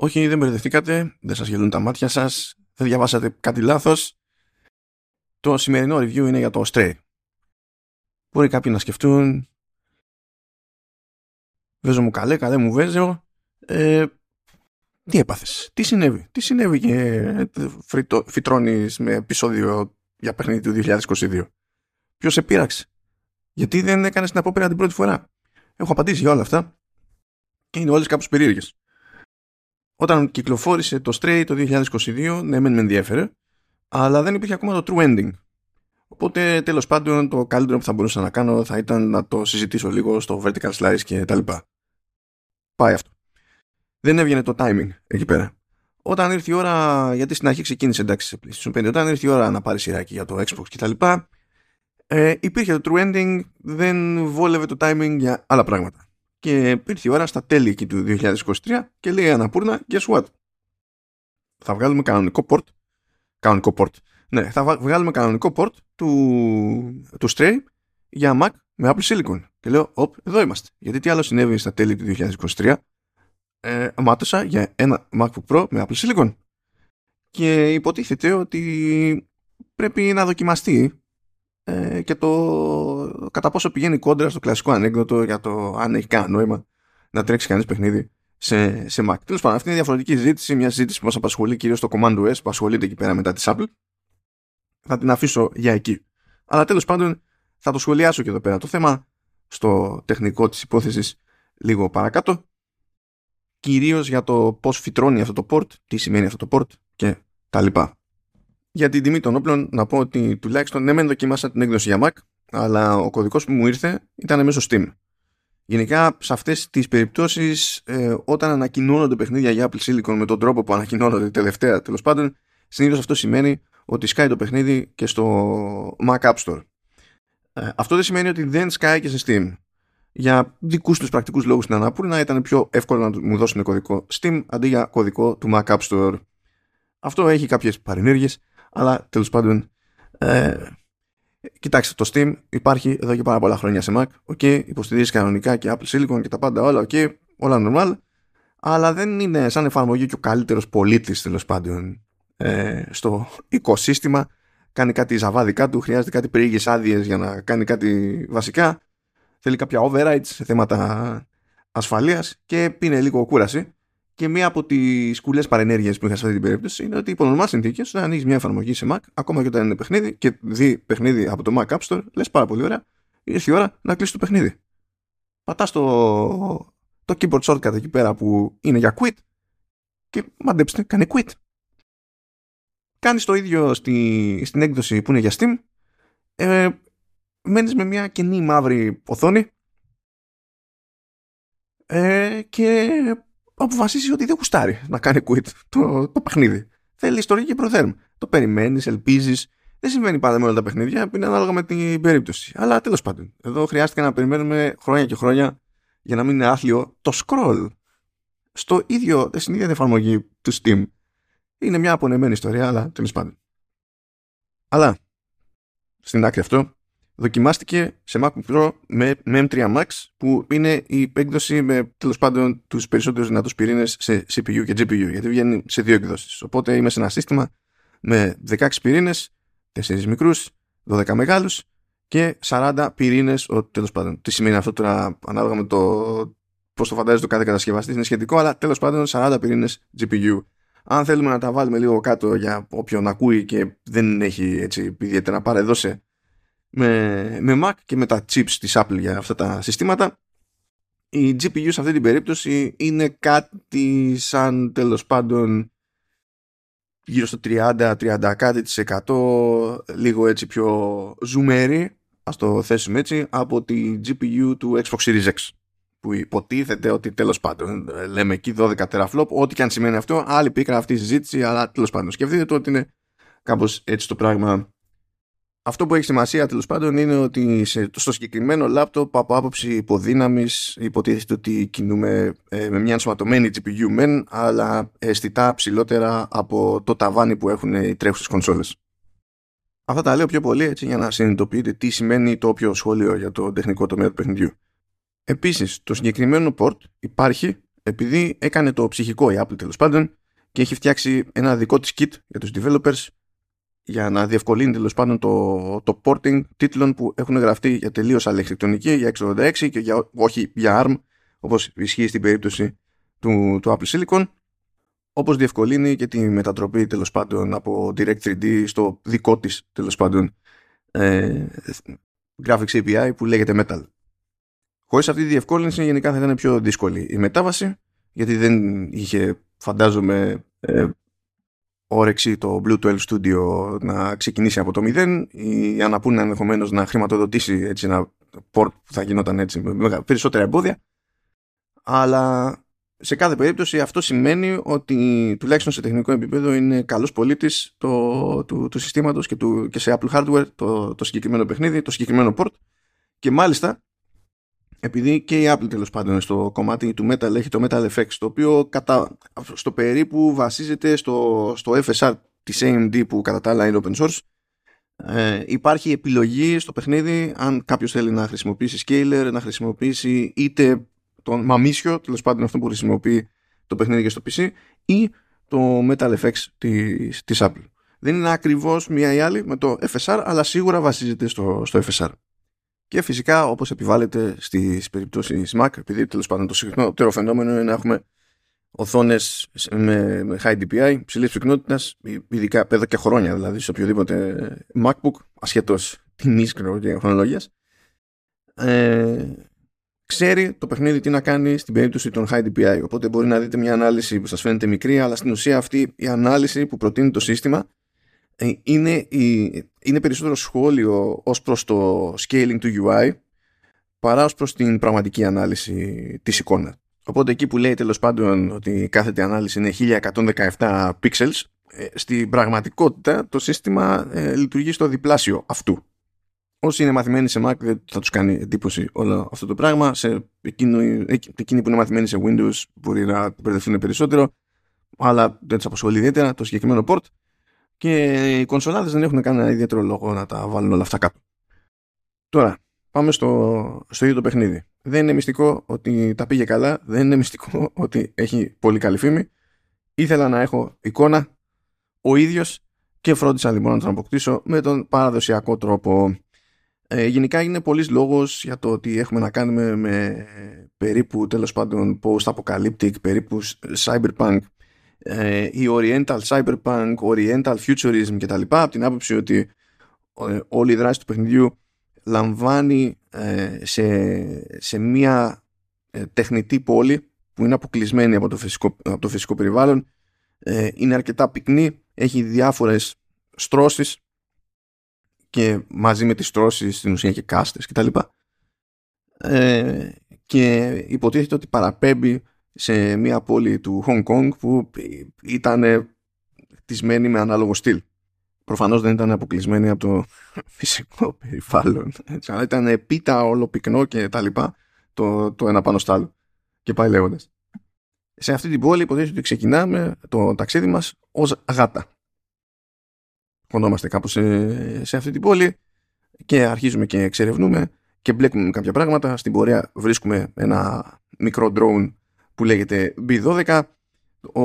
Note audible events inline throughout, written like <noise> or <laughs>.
Όχι, δεν μπερδευτήκατε, δεν σας γελούν τα μάτια σας, δεν διαβάσατε κάτι λάθος. Το σημερινό review είναι για το Stray. Μπορεί κάποιοι να σκεφτούν Βέζω μου καλέ, καλέ μου βέζω. Ε, τι έπαθες, τι συνέβη, τι συνέβη και ε, φυτρώνεις με επεισόδιο για παιχνίδι του 2022. Ποιος σε πείραξε, γιατί δεν έκανες την απόπειρα την πρώτη φορά. Έχω απαντήσει για όλα αυτά και είναι όλες κάπως περίεργες. Όταν κυκλοφόρησε το Stray το 2022, ναι μεν με ενδιέφερε, αλλά δεν υπήρχε ακόμα το true ending. Οπότε τέλος πάντων το καλύτερο που θα μπορούσα να κάνω θα ήταν να το συζητήσω λίγο στο vertical slice και τα λοιπά. Πάει αυτό. Δεν έβγαινε το timing εκεί πέρα. Όταν ήρθε η ώρα, γιατί στην αρχή ξεκίνησε εντάξει σε PlayStation 5, όταν ήρθε η ώρα να πάρει σειράκι για το Xbox κτλ. Ε, υπήρχε το true ending, δεν βόλευε το timing για άλλα πράγματα. Και ήρθε η ώρα στα τέλη εκεί του 2023 και λέει Αναπούρνα, guess what; Θα βγάλουμε κανονικό port. Κανονικό port. Ναι, θα βγάλουμε κανονικό port του, του Stray για Mac με Apple Silicon. Και λέω, οπ, εδώ είμαστε. Γιατί τι άλλο συνέβη στα τέλη του 2023. Ε, μάτωσα για ένα MacBook Pro με Apple Silicon. Και υποτίθεται ότι πρέπει να δοκιμαστεί ε, και το κατά πόσο πηγαίνει κόντρα στο κλασικό ανέκδοτο για το αν έχει κανένα νόημα να τρέξει κανείς παιχνίδι σε, σε Mac. Τέλος πάντων, αυτή είναι διαφορετική συζήτηση, μια συζήτηση που μας απασχολεί κυρίως το Command OS που ασχολείται εκεί πέρα μετά της Apple θα την αφήσω για εκεί. Αλλά τέλος πάντων θα το σχολιάσω και εδώ πέρα το θέμα στο τεχνικό της υπόθεσης λίγο παρακάτω κυρίως για το πώς φυτρώνει αυτό το port, τι σημαίνει αυτό το port και τα λοιπά. Για την τιμή των όπλων να πω ότι τουλάχιστον ναι μεν δοκιμάσα την έκδοση για Mac αλλά ο κωδικός που μου ήρθε ήταν μέσω Steam. Γενικά σε αυτές τις περιπτώσεις ε, όταν ανακοινώνονται παιχνίδια για Apple Silicon με τον τρόπο που ανακοινώνονται τελευταία τέλος πάντων συνήθως αυτό σημαίνει ότι σκάει το παιχνίδι και στο Mac App Store. Ε, αυτό δεν σημαίνει ότι δεν σκάει και σε Steam. Για δικούς τους πρακτικούς λόγους στην να ήταν πιο εύκολο να μου δώσουν κωδικό Steam αντί για κωδικό του Mac App Store. Αυτό έχει κάποιες παρενέργειες, αλλά τέλος πάντων. Ε, κοιτάξτε, το Steam υπάρχει εδώ και πάρα πολλά χρόνια σε Mac. Okay, υποστηρίζει κανονικά και Apple Silicon και τα πάντα όλα. Okay, όλα normal. Αλλά δεν είναι σαν εφαρμογή και ο καλύτερος πολίτης τέλος πάντων ε, στο οικοσύστημα κάνει κάτι ζαβάδικα του, χρειάζεται κάτι περίεργες άδειες για να κάνει κάτι βασικά θέλει κάποια overrides σε θέματα ασφαλείας και πίνει λίγο κούραση και μία από τις κουλές παρενέργειες που είχα σε αυτή την περίπτωση είναι ότι υπό νορμά συνθήκες, όταν ανοίγει μια αφορμή σε Mac, ακόμα και όταν είναι παιχνίδι και δει παιχνίδι από το Mac App Store, λες πάρα πολύ ωραία, ήρθε η ώρα να κλείσεις το παιχνίδι. Πατάς το, το keyboard shortcut εκεί πέρα που είναι για quit και μαντέψτε, κάνει quit κάνεις το ίδιο στη, στην έκδοση που είναι για Steam ε, μένεις με μια κοινή μαύρη οθόνη ε, και αποφασίσεις ότι δεν γουστάρει να κάνει quit το, το παιχνίδι. Θέλει ιστορική προθέρμ. Το περιμένεις, ελπίζεις. Δεν συμβαίνει πάντα με όλα τα παιχνίδια, είναι ανάλογα με την περίπτωση. Αλλά τέλος πάντων, εδώ χρειάστηκε να περιμένουμε χρόνια και χρόνια για να μην είναι άθλιο το scroll. Στο ίδιο, στην ίδια εφαρμογή του Steam είναι μια απονεμένη ιστορία, αλλά τέλος πάντων. Αλλά στην άκρη αυτό δοκιμάστηκε σε MacBook Pro με, M3 Max που είναι η έκδοση με τέλος πάντων τους περισσότερους δυνατούς πυρήνες σε CPU και GPU γιατί βγαίνει σε δύο εκδόσεις. Οπότε είμαι σε ένα σύστημα με 16 πυρήνες, 4 μικρούς, 12 μεγάλους και 40 πυρήνες, τέλος πάντων. Τι σημαίνει αυτό τώρα ανάλογα με το πώς το φαντάζεται το κάθε κατασκευαστής είναι σχετικό, αλλά τέλος πάντων 40 πυρήνες GPU αν θέλουμε να τα βάλουμε λίγο κάτω για όποιον ακούει και δεν έχει έτσι ιδιαίτερα παρεδώσει με, με Mac και με τα chips της Apple για αυτά τα συστήματα η GPU σε αυτή την περίπτωση είναι κάτι σαν τέλος πάντων γύρω στο 30-30 κάτι της εκατό λίγο έτσι πιο ζουμέρι ας το θέσουμε έτσι από τη GPU του Xbox Series X που υποτίθεται ότι τέλος πάντων λέμε εκεί 12 teraflop, ό,τι και αν σημαίνει αυτό, άλλη πίκρα αυτή η συζήτηση, αλλά τέλος πάντων σκεφτείτε το ότι είναι κάπως έτσι το πράγμα. Αυτό που έχει σημασία τέλος πάντων είναι ότι στο συγκεκριμένο λάπτοπ από άποψη υποδύναμης υποτίθεται ότι κινούμε ε, με μια ενσωματωμένη GPU μεν, αλλά αισθητά ψηλότερα από το ταβάνι που έχουν οι τρέχουσες κονσόλες. Αυτά τα λέω πιο πολύ έτσι για να συνειδητοποιείτε τι σημαίνει το όποιο σχόλιο για το τεχνικό τομέα του παιχνιδιού. Επίσης, το συγκεκριμένο port υπάρχει επειδή έκανε το ψυχικό η Apple τέλος πάντων και έχει φτιάξει ένα δικό της kit για τους developers για να διευκολύνει τέλος πάντων το, το porting τίτλων που έχουν γραφτεί για τελείως άλλη αρχιτεκτονική, για x86 και για, όχι για ARM, όπως ισχύει στην περίπτωση του, του Apple Silicon, όπως διευκολύνει και τη μετατροπή τέλος πάντων από Direct3D στο δικό της τέλος πάντων ε, graphics API που λέγεται Metal. Χωρίς αυτή τη διευκόλυνση γενικά θα ήταν πιο δύσκολη η μετάβαση γιατί δεν είχε φαντάζομαι ε, όρεξη το Blue 12 Studio να ξεκινήσει από το 0 ή αν να πούνε ενδεχομένως να χρηματοδοτήσει έτσι ένα port που θα γινόταν έτσι με περισσότερα εμπόδια. Αλλά σε κάθε περίπτωση αυτό σημαίνει ότι τουλάχιστον σε τεχνικό επίπεδο είναι καλός πολίτης το, του, του συστήματος και, του, και σε Apple Hardware το, το συγκεκριμένο παιχνίδι, το συγκεκριμένο port. Και μάλιστα επειδή και η Apple τέλος πάντων στο κομμάτι του Metal έχει το Metal FX το οποίο κατά, στο περίπου βασίζεται στο, στο FSR της AMD που κατά τα άλλα είναι open source. Ε, υπάρχει επιλογή στο παιχνίδι αν κάποιος θέλει να χρησιμοποιήσει scaler να χρησιμοποιήσει είτε τον μαμίσιο τέλος πάντων αυτό που χρησιμοποιεί το παιχνίδι και στο PC ή το Metal FX της, της Apple. Δεν είναι ακριβώς μία ή άλλη με το FSR αλλά σίγουρα βασίζεται στο, στο FSR και φυσικά όπως επιβάλλεται στις περιπτώσεις Mac, επειδή τέλος πάντων το συχνότερο φαινόμενο είναι να έχουμε οθόνες με, με high DPI, ψηλής πυκνότητας, ειδικά εδώ και χρόνια δηλαδή σε οποιοδήποτε MacBook, ασχέτως τιμής και χρονολογία. Ε, ξέρει το παιχνίδι τι να κάνει στην περίπτωση των high DPI. Οπότε μπορεί να δείτε μια ανάλυση που σας φαίνεται μικρή, αλλά στην ουσία αυτή η ανάλυση που προτείνει το σύστημα ε, είναι, η, είναι περισσότερο σχόλιο ως προς το scaling του UI παρά ως προς την πραγματική ανάλυση της εικόνας. Οπότε εκεί που λέει τέλος πάντων ότι κάθετη ανάλυση είναι 1117 pixels, ε, στην πραγματικότητα το σύστημα ε, λειτουργεί στο διπλάσιο αυτού. Όσοι είναι μαθημένοι σε Mac δεν θα τους κάνει εντύπωση όλο αυτό το πράγμα. Σε εκείνο, εκείνοι που είναι μαθημένοι σε Windows μπορεί να μπερδευτούν περισσότερο, αλλά δεν τους απασχολεί ιδιαίτερα το συγκεκριμένο port και οι κονσολάδες δεν έχουν κανένα ιδιαίτερο λόγο να τα βάλουν όλα αυτά κάτω. Τώρα, πάμε στο, στο ίδιο το παιχνίδι. Δεν είναι μυστικό ότι τα πήγε καλά, δεν είναι μυστικό <laughs> ότι έχει πολύ καλή φήμη. Ήθελα να έχω εικόνα ο ίδιος και φρόντισα λοιπόν να τον αποκτήσω με τον παραδοσιακό τρόπο. Ε, γενικά είναι πολλής λόγος για το ότι έχουμε να κάνουμε με περίπου τέλος πάντων post-apocalyptic, περίπου cyberpunk ε, η Oriental Cyberpunk, Oriental Futurism κτλ. Από την άποψη ότι ε, όλη η δράση του παιχνιδιού λαμβάνει ε, σε, σε μια ε, τεχνητή πόλη που είναι αποκλεισμένη από το φυσικό, από το φυσικό περιβάλλον είναι αρκετά πυκνή έχει διάφορες στρώσεις και μαζί με τις στρώσεις στην ουσία και κάστες κτλ. Ε, και υποτίθεται ότι παραπέμπει σε μια πόλη του Hong Kong που ήταν χτισμένη με ανάλογο στυλ. Προφανώς δεν ήταν αποκλεισμένη από το <laughs> φυσικό περιβάλλον. Έτσι, αλλά ήταν πίτα όλο πυκνό και τα λοιπά το, το ένα πάνω στο άλλο. Και πάει λέγοντας. Σε αυτή την πόλη υποτίθεται ότι ξεκινάμε το ταξίδι μας ως γάτα. Χωνόμαστε κάπου σε, σε αυτή την πόλη και αρχίζουμε και εξερευνούμε και μπλέκουμε κάποια πράγματα. Στην πορεία βρίσκουμε ένα μικρό drone που λέγεται B12. Ο,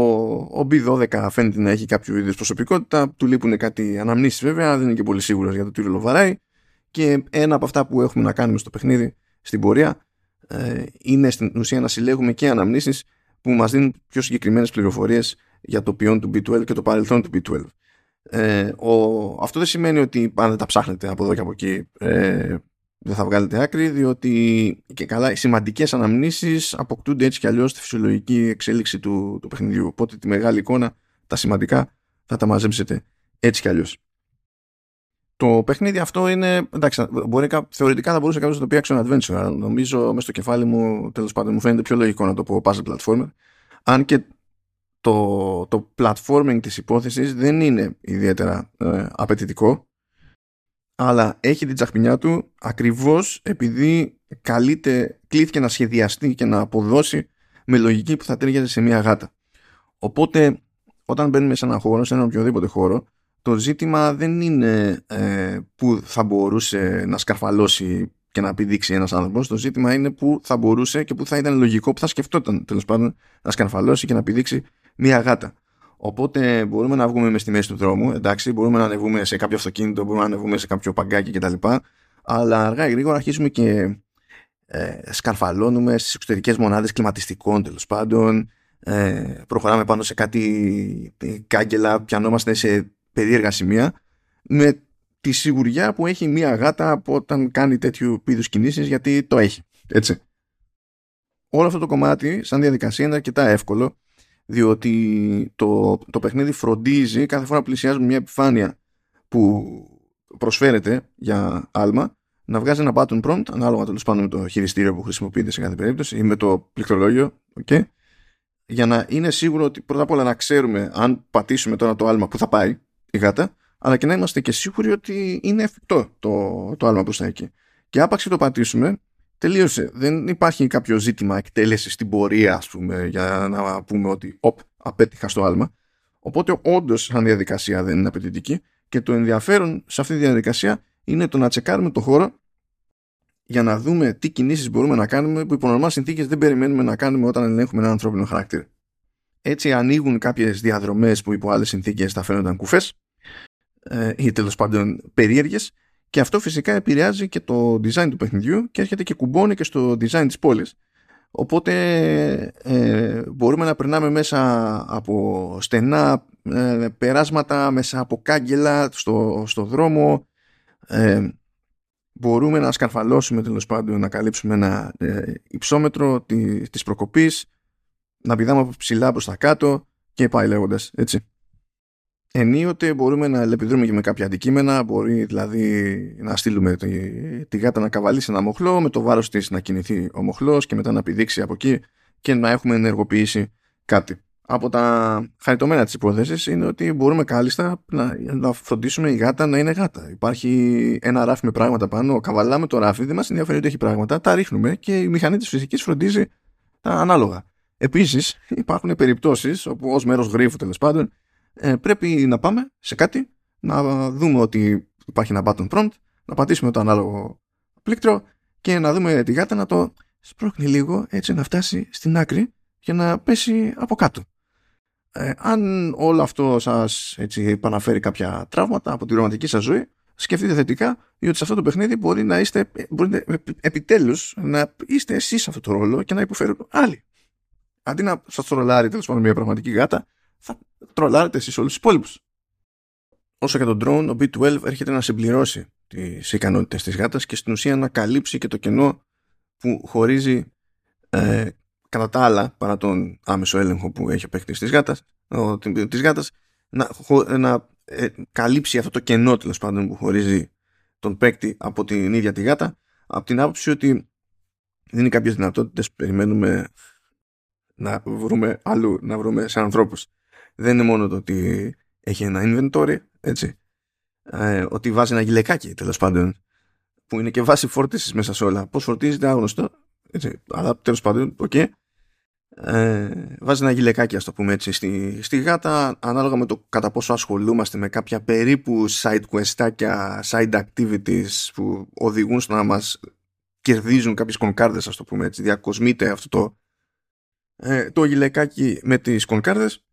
ο B12 φαίνεται να έχει κάποιο είδους προσωπικότητα, του λείπουν κάτι αναμνήσεις βέβαια, δεν είναι και πολύ σίγουρος για το τι ρολοβαράει. Και ένα από αυτά που έχουμε να κάνουμε στο παιχνίδι στην πορεία ε, είναι στην ουσία να συλλέγουμε και αναμνήσεις που μας δίνουν πιο συγκεκριμένες πληροφορίες για το ποιόν του B12 και το παρελθόν του B12. Ε, ο, αυτό δεν σημαίνει ότι αν δεν τα ψάχνετε από εδώ και από εκεί ε, δεν θα βγάλετε άκρη διότι και καλά οι σημαντικές αναμνήσεις αποκτούνται έτσι κι αλλιώς στη φυσιολογική εξέλιξη του, του παιχνιδιού. Οπότε τη μεγάλη εικόνα, τα σημαντικά θα τα μαζέψετε έτσι κι αλλιώς. Το παιχνίδι αυτό είναι εντάξει, μπορεί, θεωρητικά θα μπορούσε κάποιος να το πει action adventure αλλά νομίζω μέσα στο κεφάλι μου τέλος πάντων μου φαίνεται πιο λογικό να το πω puzzle platformer. Αν και το, το platforming της υπόθεσης δεν είναι ιδιαίτερα ε, απαιτητικό αλλά έχει την τσαχπινιά του ακριβώς επειδή καλείται, κλείθηκε να σχεδιαστεί και να αποδώσει με λογική που θα ταιριάζει σε μια γάτα. Οπότε όταν μπαίνουμε σε έναν χώρο, σε έναν οποιοδήποτε χώρο, το ζήτημα δεν είναι ε, που θα μπορούσε να σκαρφαλώσει και να επιδείξει ένας άνθρωπος. Το ζήτημα είναι που θα μπορούσε και που θα ήταν λογικό που θα σκεφτόταν τέλος πάντων να σκαρφαλώσει και να επιδείξει μία γάτα. Οπότε μπορούμε να βγούμε μες στη μέση του δρόμου, εντάξει, μπορούμε να ανεβούμε σε κάποιο αυτοκίνητο, μπορούμε να ανεβούμε σε κάποιο παγκάκι κτλ. Αλλά αργά ή γρήγορα αρχίζουμε και ε, σκαρφαλώνουμε στις εξωτερικές μονάδες κλιματιστικών τέλος πάντων. Ε, προχωράμε πάνω σε κάτι ε, κάγκελα, πιανόμαστε σε περίεργα σημεία με τη σιγουριά που έχει μία γάτα από όταν κάνει τέτοιου είδους κινήσεις γιατί το έχει. Έτσι. Όλο αυτό το κομμάτι σαν διαδικασία είναι αρκετά εύκολο διότι το, το παιχνίδι φροντίζει κάθε φορά που πλησιάζουμε μια επιφάνεια που προσφέρεται για άλμα να βγάζει ένα button prompt ανάλογα τέλος πάντων με το χειριστήριο που χρησιμοποιείται σε κάθε περίπτωση ή με το πληκτρολόγιο okay, για να είναι σίγουρο ότι πρώτα απ' όλα να ξέρουμε αν πατήσουμε τώρα το άλμα που θα πάει η γάτα αλλά και να είμαστε και σίγουροι ότι είναι εφικτό το, το άλμα που θα εκεί. Και άπαξ το πατήσουμε, τελείωσε. Δεν υπάρχει κάποιο ζήτημα εκτέλεσης στην πορεία, ας πούμε, για να πούμε ότι οπ, απέτυχα στο άλμα. Οπότε, όντως, σαν διαδικασία δεν είναι απαιτητική. Και το ενδιαφέρον σε αυτή τη διαδικασία είναι το να τσεκάρουμε το χώρο για να δούμε τι κινήσεις μπορούμε να κάνουμε που υπό νορμά συνθήκες δεν περιμένουμε να κάνουμε όταν ελέγχουμε έναν ανθρώπινο χαρακτήρα. Έτσι ανοίγουν κάποιες διαδρομές που υπό άλλες συνθήκες θα φαίνονταν κουφές ε, ή τέλος πάντων περίεργες. Και αυτό φυσικά επηρεάζει και το design του παιχνιδιού και έρχεται και κουμπώνει και στο design της πόλης. Οπότε ε, μπορούμε να περνάμε μέσα από στενά ε, περάσματα, μέσα από κάγκελα στο, στο δρόμο. Ε, μπορούμε να σκαρφαλώσουμε τέλος πάντων να καλύψουμε ένα ε, υψόμετρο της, της προκοπής, να πηδάμε από ψηλά προς τα κάτω και πάει λέγοντας έτσι ενίοτε μπορούμε να επιδρούμε και με κάποια αντικείμενα, μπορεί δηλαδή να στείλουμε τη, τη γάτα να καβαλήσει ένα μοχλό, με το βάρος της να κινηθεί ο μοχλός και μετά να πηδήξει από εκεί και να έχουμε ενεργοποιήσει κάτι. Από τα χαριτωμένα της υπόθεσης είναι ότι μπορούμε κάλλιστα να, να φροντίσουμε η γάτα να είναι γάτα. Υπάρχει ένα ράφι με πράγματα πάνω, καβαλάμε το ράφι, δεν μας ενδιαφέρει ότι έχει πράγματα, τα ρίχνουμε και η μηχανή της φυσικής φροντίζει τα ανάλογα. Επίσης υπάρχουν περιπτώσεις όπου ως μέρος γρίφου τέλος πάντων ε, πρέπει να πάμε σε κάτι, να δούμε ότι υπάρχει ένα button prompt, να πατήσουμε το ανάλογο πλήκτρο και να δούμε τη γάτα να το σπρώχνει λίγο έτσι να φτάσει στην άκρη και να πέσει από κάτω. Ε, αν όλο αυτό σας έτσι, επαναφέρει κάποια τραύματα από τη ρομαντική σας ζωή, σκεφτείτε θετικά ότι σε αυτό το παιχνίδι μπορεί να είστε, μπορείτε επιτέλους να είστε εσείς σε αυτό το ρόλο και να υποφέρουν άλλοι. Αντί να σας το ρολάρει τέλος πάντων μια πραγματική γάτα, θα τρολάρετε εσείς όλους τους υπόλοιπους. Όσο για τον drone, ο B12 έρχεται να συμπληρώσει τις ικανότητες της γάτας και στην ουσία να καλύψει και το κενό που χωρίζει ε, κατά τα άλλα παρά τον άμεσο έλεγχο που έχει ο παίκτης της γάτας, ο, της γάτας να, να ε, καλύψει αυτό το κενό τέλος πάντων που χωρίζει τον παίκτη από την ίδια τη γάτα από την άποψη ότι δίνει κάποιες δυνατότητες που περιμένουμε να βρούμε αλλού, να βρούμε σε ανθρώπους δεν είναι μόνο το ότι έχει ένα inventory, έτσι, ε, ότι βάζει ένα γιλεκάκι τέλος πάντων, που είναι και βάση φόρτιση μέσα σε όλα. Πώς φορτίζεται, άγνωστο, έτσι, αλλά τέλος πάντων, OK. Okay. Ε, βάζει ένα γιλεκάκι, ας το πούμε έτσι, στη, στη γάτα, ανάλογα με το κατά πόσο ασχολούμαστε με κάποια περίπου side questάκια, side activities που οδηγούν στο να μας κερδίζουν κάποιες κονκάρδες, ας το πούμε έτσι, διακοσμείται αυτό το, ε, το γυλαικάκι με τις κονκάρδες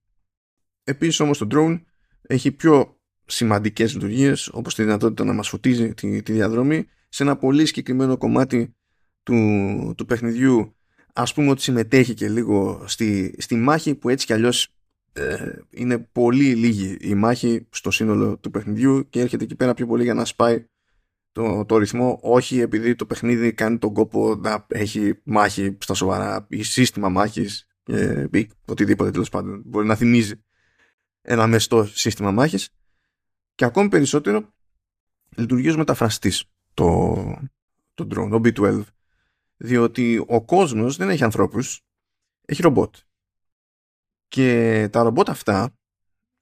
Επίσης όμως το drone έχει πιο σημαντικές λειτουργίες όπως τη δυνατότητα να μας φωτίζει τη, τη διαδρομή. Σε ένα πολύ συγκεκριμένο κομμάτι του, του παιχνιδιού ας πούμε ότι συμμετέχει και λίγο στη, στη μάχη που έτσι κι αλλιώς ε, είναι πολύ λίγη η μάχη στο σύνολο του παιχνιδιού και έρχεται εκεί πέρα πιο πολύ για να σπάει το, το ρυθμό όχι επειδή το παιχνίδι κάνει τον κόπο να έχει μάχη στα σοβαρά ή σύστημα μάχης ε, ή οτιδήποτε τέλος πάντων μπορεί να θυμίζει ένα μεστό σύστημα μάχης και ακόμη περισσότερο λειτουργεί ως μεταφραστής το, το drone, το B12 διότι ο κόσμος δεν έχει ανθρώπους έχει ρομπότ. Και τα ρομπότ αυτά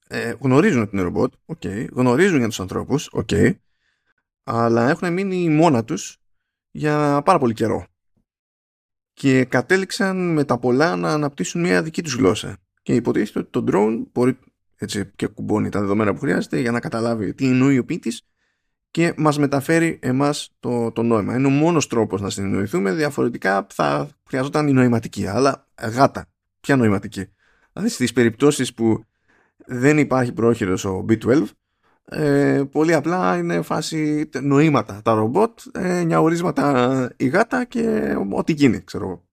ε, γνωρίζουν ότι είναι ρομπότ okay, γνωρίζουν για τους ανθρώπους okay, αλλά έχουν μείνει μόνα τους για πάρα πολύ καιρό. Και κατέληξαν με τα πολλά να αναπτύσσουν μια δική τους γλώσσα. Και υποτίθεται ότι το drone μπορεί έτσι, και κουμπώνει τα δεδομένα που χρειάζεται για να καταλάβει τι εννοεί ο ποιητής και μας μεταφέρει εμάς το, το νόημα. Είναι ο μόνος τρόπος να συνεννοηθούμε, διαφορετικά θα χρειαζόταν η νοηματική. Αλλά γάτα, ποια νοηματική; Δηλαδή στις περιπτώσεις που δεν υπάρχει πρόχειρος ο B12, ε, πολύ απλά είναι φάση νοήματα τα ρομπότ, ε, νιαουρίσματα η γάτα και ό,τι γίνει, ξέρω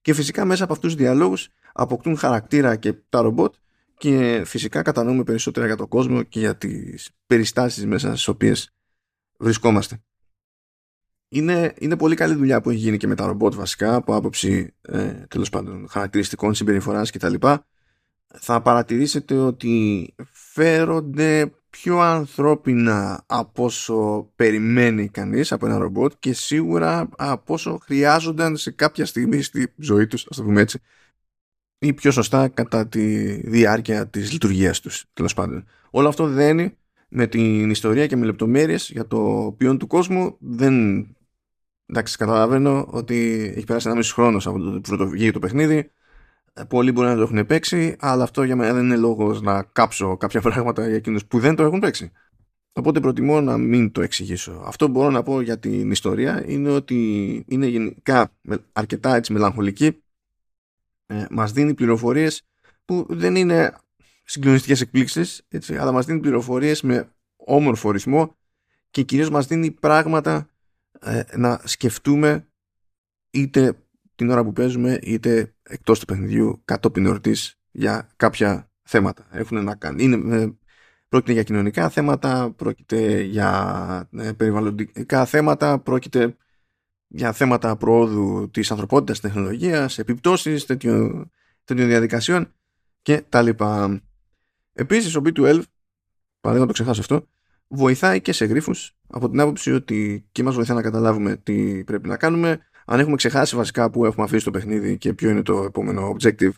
Και φυσικά μέσα από αυτούς τους διαλόγους αποκτούν χαρακτήρα και τα ρομπότ και φυσικά κατανοούμε περισσότερα για τον κόσμο και για τις περιστάσεις μέσα στις οποίες βρισκόμαστε. Είναι, είναι πολύ καλή δουλειά που έχει γίνει και με τα ρομπότ βασικά από άποψη ε, τέλος πάντων χαρακτηριστικών συμπεριφοράς κτλ. Θα παρατηρήσετε ότι φέρονται πιο ανθρώπινα από όσο περιμένει κανείς από ένα ρομπότ και σίγουρα από όσο χρειάζονταν σε κάποια στιγμή στη ζωή τους, ας το πούμε έτσι, ή πιο σωστά κατά τη διάρκεια της λειτουργίας τους, τέλος πάντων. Όλο αυτό δένει με την ιστορία και με λεπτομέρειες για το ποιόν του κόσμου δεν... Εντάξει, καταλαβαίνω ότι έχει περάσει ένα μισό χρόνος από το που το παιχνίδι. Πολλοί μπορεί να το έχουν παίξει, αλλά αυτό για μένα δεν είναι λόγος να κάψω κάποια πράγματα για εκείνους που δεν το έχουν παίξει. Οπότε προτιμώ να μην το εξηγήσω. Αυτό που μπορώ να πω για την ιστορία είναι ότι είναι γενικά αρκετά έτσι μελαγχολική. Ε, μας δίνει πληροφορίες που δεν είναι συγκλονιστικές εκπλήξεις, έτσι, αλλά μας δίνει πληροφορίες με όμορφο ρυθμό και κυρίως μας δίνει πράγματα ε, να σκεφτούμε είτε την ώρα που παίζουμε είτε εκτός του παιχνιδιού κατόπιν εορτής για κάποια θέματα. Έχουν να κάνουν. Είναι, ε, πρόκειται για κοινωνικά θέματα, πρόκειται για ε, περιβαλλοντικά θέματα, πρόκειται για θέματα προόδου της ανθρωπότητας τεχνολογίας, επιπτώσεις τέτοιων, τέτοιων διαδικασιών και τα λοιπά. Επίσης ο B12, παράδειγμα το ξεχάσω αυτό, βοηθάει και σε γρίφους από την άποψη ότι και μας βοηθάει να καταλάβουμε τι πρέπει να κάνουμε. Αν έχουμε ξεχάσει βασικά που έχουμε αφήσει το παιχνίδι και ποιο είναι το επόμενο objective,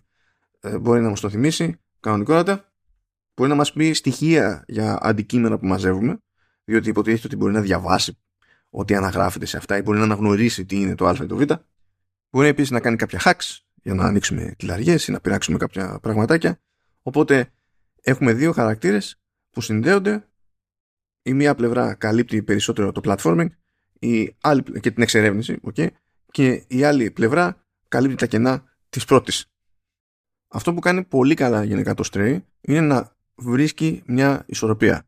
ε, μπορεί να μας το θυμίσει κανονικότατα. Μπορεί να μας πει στοιχεία για αντικείμενα που μαζεύουμε, διότι υποτίθεται ότι μπορεί να διαβάσει ότι αναγράφεται σε αυτά ή μπορεί να αναγνωρίσει τι είναι το α ή το β. Μπορεί επίσης να κάνει κάποια hacks για να ανοίξουμε κλειδαριές ή να πειράξουμε κάποια πραγματάκια. Οπότε έχουμε δύο χαρακτήρες που συνδέονται. Η μία πλευρά καλύπτει περισσότερο το platforming η άλλη, και την εξερεύνηση okay, και η άλλη πλευρά καλύπτει τα κενά της πρώτης. Αυτό που κάνει πολύ καλά γενικά το Stray είναι να βρίσκει μια ισορροπία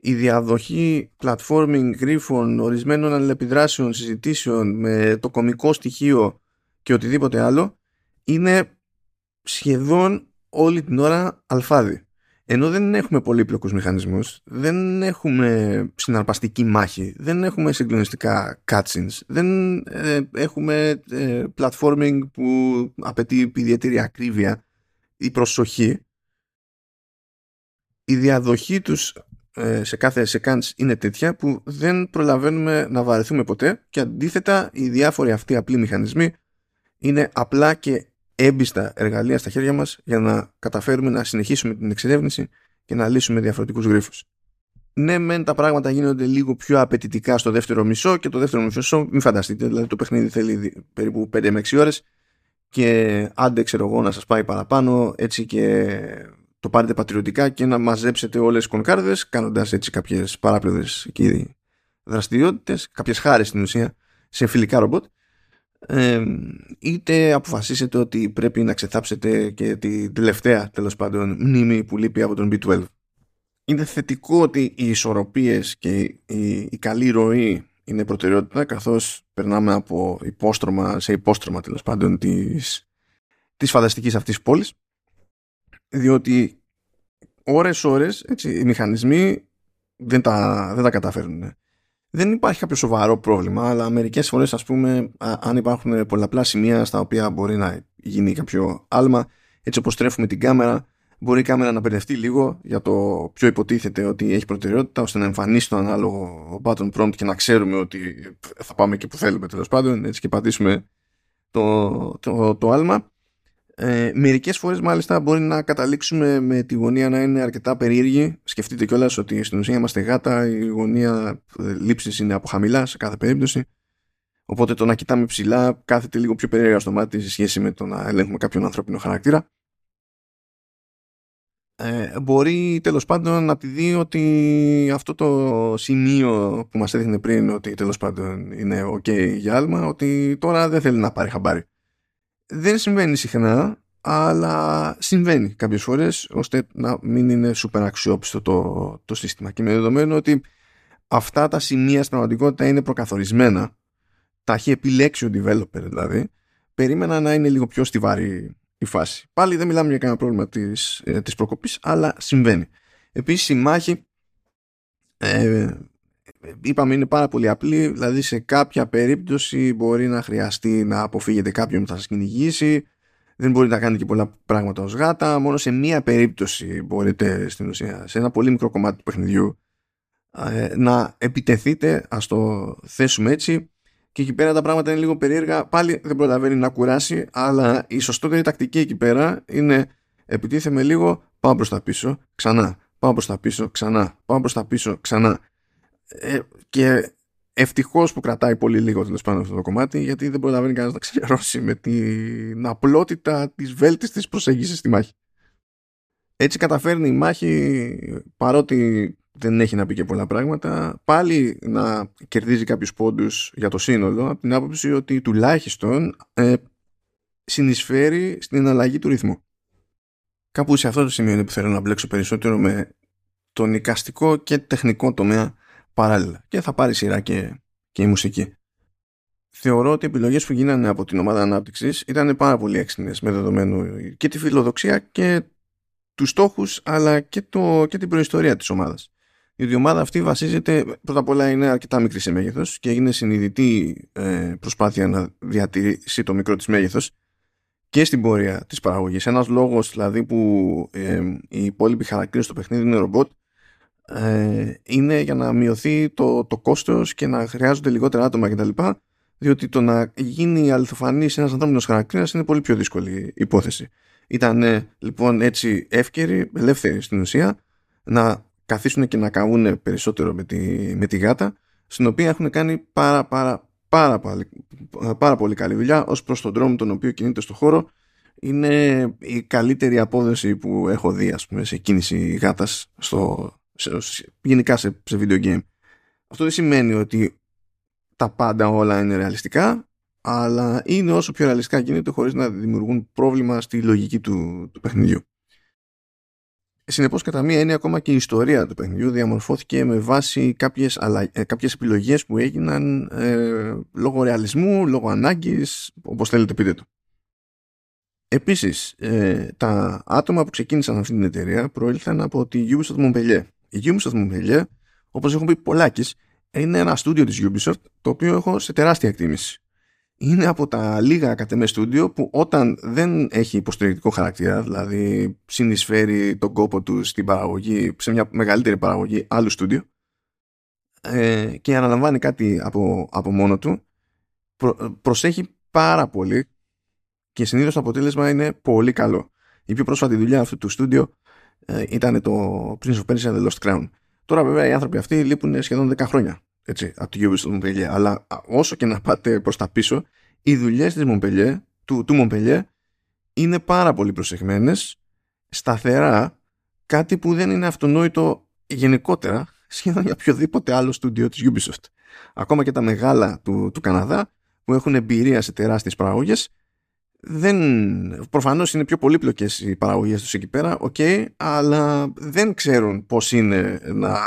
η διαδοχή platforming γρίφων, ορισμένων αλληλεπιδράσεων, συζητήσεων με το κομικό στοιχείο και οτιδήποτε άλλο είναι σχεδόν όλη την ώρα αλφάδι. Ενώ δεν έχουμε πολύπλοκους μηχανισμούς, δεν έχουμε συναρπαστική μάχη, δεν έχουμε συγκλονιστικά cutscenes, δεν ε, έχουμε ε, platforming που απαιτεί ιδιαίτερη ακρίβεια ή προσοχή. Η διαδοχή τους ε, σε κάθε sequence είναι τέτοια που δεν προλαβαίνουμε να βαρεθούμε ποτέ και αντίθετα οι διάφοροι αυτοί απλοί μηχανισμοί είναι απλά και έμπιστα εργαλεία στα χέρια μας για να καταφέρουμε να συνεχίσουμε την εξερεύνηση και να λύσουμε διαφορετικούς γρίφους. Ναι, μεν τα πράγματα γίνονται λίγο πιο απαιτητικά στο δεύτερο μισό και το δεύτερο μισό, μην φανταστείτε, δηλαδή το παιχνίδι θέλει περίπου 5 με 6 ώρες και άντε ξέρω εγώ να σας πάει παραπάνω έτσι και το πάρετε πατριωτικά και να μαζέψετε όλες τις κονκάρδες κάνοντας έτσι κάποιες παράπλευρες και δραστηριότητες, κάποιες χάρες στην ουσία σε φιλικά ρομπότ ε, είτε αποφασίσετε ότι πρέπει να ξεθάψετε και τη τελευταία τέλος πάντων μνήμη που λείπει από τον B12. Είναι θετικό ότι οι ισορροπίες και η, η καλή ροή είναι προτεραιότητα καθώς περνάμε από υπόστρωμα σε υπόστρωμα τέλος πάντων της, της φανταστικής αυτής πόλης διότι ώρες ώρες έτσι, οι μηχανισμοί δεν τα, δεν τα καταφέρνουν. Δεν υπάρχει κάποιο σοβαρό πρόβλημα, αλλά μερικές φορές ας πούμε αν υπάρχουν πολλαπλά σημεία στα οποία μπορεί να γίνει κάποιο άλμα, έτσι όπως τρέφουμε την κάμερα, μπορεί η κάμερα να μπερδευτεί λίγο για το ποιο υποτίθεται ότι έχει προτεραιότητα, ώστε να εμφανίσει το ανάλογο button prompt και να ξέρουμε ότι θα πάμε και που θέλουμε τέλος πάντων, έτσι και πατήσουμε το, το, το άλμα. Ε, Μερικές φορές μάλιστα μπορεί να καταλήξουμε με τη γωνία να είναι αρκετά περίεργη. Σκεφτείτε κιόλας ότι στην ουσία είμαστε γάτα, η γωνία ε, λήψης είναι από χαμηλά σε κάθε περίπτωση. Οπότε το να κοιτάμε ψηλά κάθεται λίγο πιο περίεργα στο μάτι σε σχέση με το να ελέγχουμε κάποιον ανθρώπινο χαρακτήρα. ε, μπορεί τέλος πάντων να τη δει ότι αυτό το σημείο που μας έδειχνε πριν ότι τέλος πάντων είναι ok για άλμα ότι τώρα δεν θέλει να πάρει χαμπάρι. Δεν συμβαίνει συχνά αλλά συμβαίνει κάποιες φορές ώστε να μην είναι super αξιόπιστο το, το σύστημα και με δεδομένο ότι αυτά τα σημεία στην πραγματικότητα είναι προκαθορισμένα τα έχει επιλέξει ο developer δηλαδή περίμενα να είναι λίγο πιο στιβαρή η φάση. Πάλι δεν μιλάμε για κανένα πρόβλημα της, ε, της προκοπής αλλά συμβαίνει. Επίσης η μάχη ε, είπαμε είναι πάρα πολύ απλή. Δηλαδή σε κάποια περίπτωση μπορεί να χρειαστεί να αποφύγετε κάποιον που θα σας κυνηγήσει. Δεν μπορείτε να κάνετε και πολλά πράγματα ως γάτα. Μόνο σε μία περίπτωση μπορείτε στην ουσία σε ένα πολύ μικρό κομμάτι του παιχνιδιού ε, να επιτεθείτε. Ας το θέσουμε έτσι. Και εκεί πέρα τα πράγματα είναι λίγο περίεργα. Πάλι δεν προλαβαίνει να κουράσει αλλά η σωστότερη τακτική εκεί πέρα είναι επιτίθεμαι λίγο πάω προς τα πίσω ξανά. Πάω προς τα πίσω ξανά. Πάω προς τα πίσω ξανά ε, και Ευτυχώς που κρατάει πολύ λίγο τέλος πάντων αυτό το κομμάτι, γιατί δεν προλαβαίνει κανένας να ξενερώσει με την απλότητα της βέλτιστης προσέγγισης στη μάχη. Έτσι καταφέρνει η μάχη, παρότι δεν έχει να πει και πολλά πράγματα, πάλι να κερδίζει κάποιους πόντους για το σύνολο, από την άποψη ότι τουλάχιστον ε, συνεισφέρει στην αλλαγή του ρυθμού. Κάπου σε αυτό το σημείο είναι που θέλω να μπλέξω περισσότερο με τον οικαστικό και τεχνικό τομέα παράλληλα και θα πάρει σειρά και, και η μουσική. Θεωρώ ότι οι επιλογές που γίνανε από την ομάδα ανάπτυξης ήταν πάρα πολύ έξυπνες με δεδομένο και τη φιλοδοξία και τους στόχους αλλά και, το, και την προϊστορία της ομάδας. Η ομάδα αυτή βασίζεται, πρώτα απ' όλα είναι αρκετά μικρή σε μέγεθος και έγινε συνειδητή ε, προσπάθεια να διατηρήσει το μικρό της μέγεθος και στην πορεία της παραγωγής. Ένας λόγος δηλαδή που ε, οι υπόλοιποι χαρακτήρες στο παιχνίδι είναι ρομπότ ε, είναι για να μειωθεί το, το κόστος και να χρειάζονται λιγότερα άτομα κτλ. Διότι το να γίνει αληθοφανής ένας ανθρώπινος χαρακτήρας είναι πολύ πιο δύσκολη υπόθεση. Ήταν λοιπόν έτσι εύκαιροι, ελεύθεροι στην ουσία, να καθίσουν και να καβούν περισσότερο με τη, με τη γάτα, στην οποία έχουν κάνει πάρα, πάρα, πάρα, πάρα, πολύ καλή δουλειά ως προς τον τρόμο τον οποίο κινείται στο χώρο. Είναι η καλύτερη απόδοση που έχω δει ας πούμε, σε κίνηση γάτας στο, γενικά σε, σε video game. Αυτό δεν σημαίνει ότι τα πάντα όλα είναι ρεαλιστικά, αλλά είναι όσο πιο ρεαλιστικά γίνεται χωρίς να δημιουργούν πρόβλημα στη λογική του, του παιχνιδιού. Συνεπώς κατά μία έννοια ακόμα και η ιστορία του παιχνιδιού διαμορφώθηκε με βάση κάποιες, αλλα... Ε, κάποιες επιλογές που έγιναν ε, λόγω ρεαλισμού, λόγω ανάγκης, όπως θέλετε πείτε το. Επίσης, ε, τα άτομα που ξεκίνησαν αυτή την εταιρεία προήλθαν από τη Ubisoft Montpellier η Ubisoft μου όπως έχω πει πολλάκις, είναι ένα στούντιο της Ubisoft το οποίο έχω σε τεράστια εκτίμηση. Είναι από τα λίγα κατεμέ στούντιο που όταν δεν έχει υποστηρικτικό χαρακτήρα, δηλαδή συνεισφέρει τον κόπο του στην παραγωγή, σε μια μεγαλύτερη παραγωγή άλλου στούντιο ε, και αναλαμβάνει κάτι από, από μόνο του, προσέχει πάρα πολύ και συνήθως το αποτέλεσμα είναι πολύ καλό. Η πιο πρόσφατη δουλειά αυτού του στούντιο ε, ήταν το Prince of Persia The Lost Crown. Τώρα βέβαια οι άνθρωποι αυτοί λείπουν σχεδόν 10 χρόνια έτσι, από τη Ubisoft Montpellier. Αλλά όσο και να πάτε προς τα πίσω, οι δουλειές της Montpellier, του, του Montpellier είναι πάρα πολύ προσεγμένες, σταθερά, κάτι που δεν είναι αυτονόητο γενικότερα σχεδόν για οποιοδήποτε άλλο στούντιο της Ubisoft. Ακόμα και τα μεγάλα του, του Καναδά που έχουν εμπειρία σε τεράστιες παραγωγές δεν, προφανώς είναι πιο πολύπλοκες οι παραγωγές τους εκεί πέρα, okay, αλλά δεν ξέρουν πώς είναι να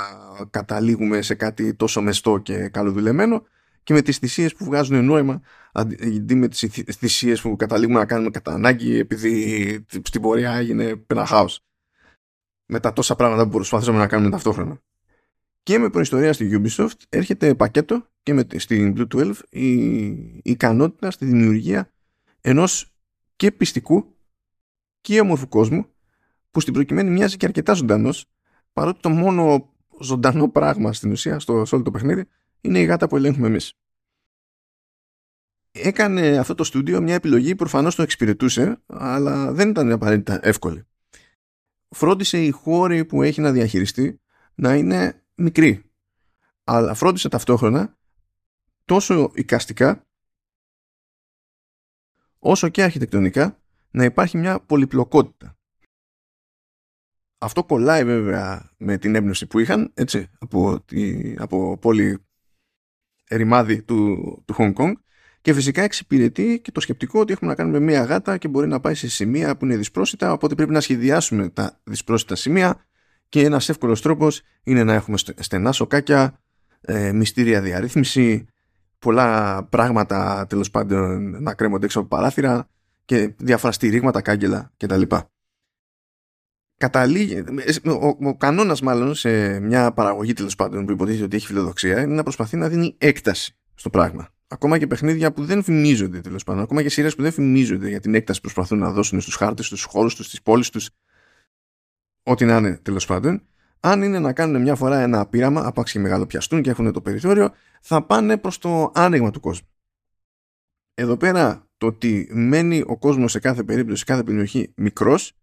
καταλήγουμε σε κάτι τόσο μεστό και καλοδουλεμένο και με τις θυσίες που βγάζουν νόημα αντί με τις θυσίες που καταλήγουμε να κάνουμε κατά ανάγκη επειδή στην πορεία έγινε ένα χάος με τα τόσα πράγματα που προσπαθήσαμε να κάνουμε ταυτόχρονα. Και με προϊστορία στη Ubisoft έρχεται πακέτο και με, στην Blue 12 η, η ικανότητα στη δημιουργία ενός και πιστικού και όμορφου κόσμου που στην προκειμένη μοιάζει και αρκετά ζωντανός, παρότι το μόνο ζωντανό πράγμα στην ουσία στο, σε όλο το παιχνίδι είναι η γάτα που ελέγχουμε εμείς. Έκανε αυτό το στούντιο μια επιλογή που προφανώς το εξυπηρετούσε αλλά δεν ήταν απαραίτητα εύκολη. Φρόντισε οι χώροι που έχει να διαχειριστεί να είναι μικροί αλλά φρόντισε ταυτόχρονα τόσο οικαστικά όσο και αρχιτεκτονικά να υπάρχει μια πολυπλοκότητα. αυτό κολλάει βέβαια με την έμπνευση που είχαν έτσι, από, τη, από πόλη ρημάδι του, του Hong Kong και φυσικά εξυπηρετεί και το σκεπτικό ότι έχουμε να κάνουμε μία γάτα και μπορεί να πάει σε σημεία που είναι δυσπρόσιτα οπότε πρέπει να σχεδιάσουμε τα δυσπρόσιτα σημεία και ένας εύκολος τρόπος είναι να έχουμε στενά σοκάκια, ε, μυστήρια διαρρύθμιση, πολλά πράγματα τέλος πάντων να κρέμονται έξω από παράθυρα και διάφορα στηρίγματα, κάγκελα κτλ. Καταλήγει, ο, ο κανόνας μάλλον σε μια παραγωγή τέλος πάντων που υποτίθεται ότι έχει φιλοδοξία είναι να προσπαθεί να δίνει έκταση στο πράγμα. Ακόμα και παιχνίδια που δεν φημίζονται τέλος πάντων, ακόμα και σειρές που δεν φημίζονται για την έκταση που προσπαθούν να δώσουν στους χάρτες, στους χώρους τους, στις πόλεις τους, ό,τι να είναι τέλος πάντων, αν είναι να κάνουν μια φορά ένα πείραμα, άπαξ και μεγάλο πιαστούν και έχουν το περιθώριο, θα πάνε προς το άνοιγμα του κόσμου. Εδώ πέρα το ότι μένει ο κόσμος σε κάθε περίπτωση, σε κάθε περιοχή μικρός,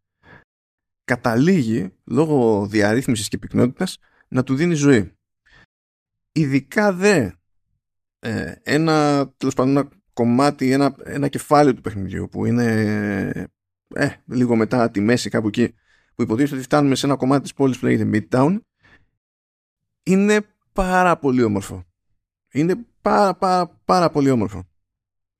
καταλήγει λόγω διαρρύθμισης και πυκνότητας να του δίνει ζωή. Ειδικά δε ε, ένα, τέλος πάντων, ένα κομμάτι, ένα, ένα κεφάλαιο του παιχνιδιού που είναι ε, λίγο μετά τη μέση κάπου εκεί που υποτίθεται ότι φτάνουμε σε ένα κομμάτι της πόλης που λέγεται Midtown είναι πάρα πολύ όμορφο. Είναι πάρα πάρα πάρα πολύ όμορφο.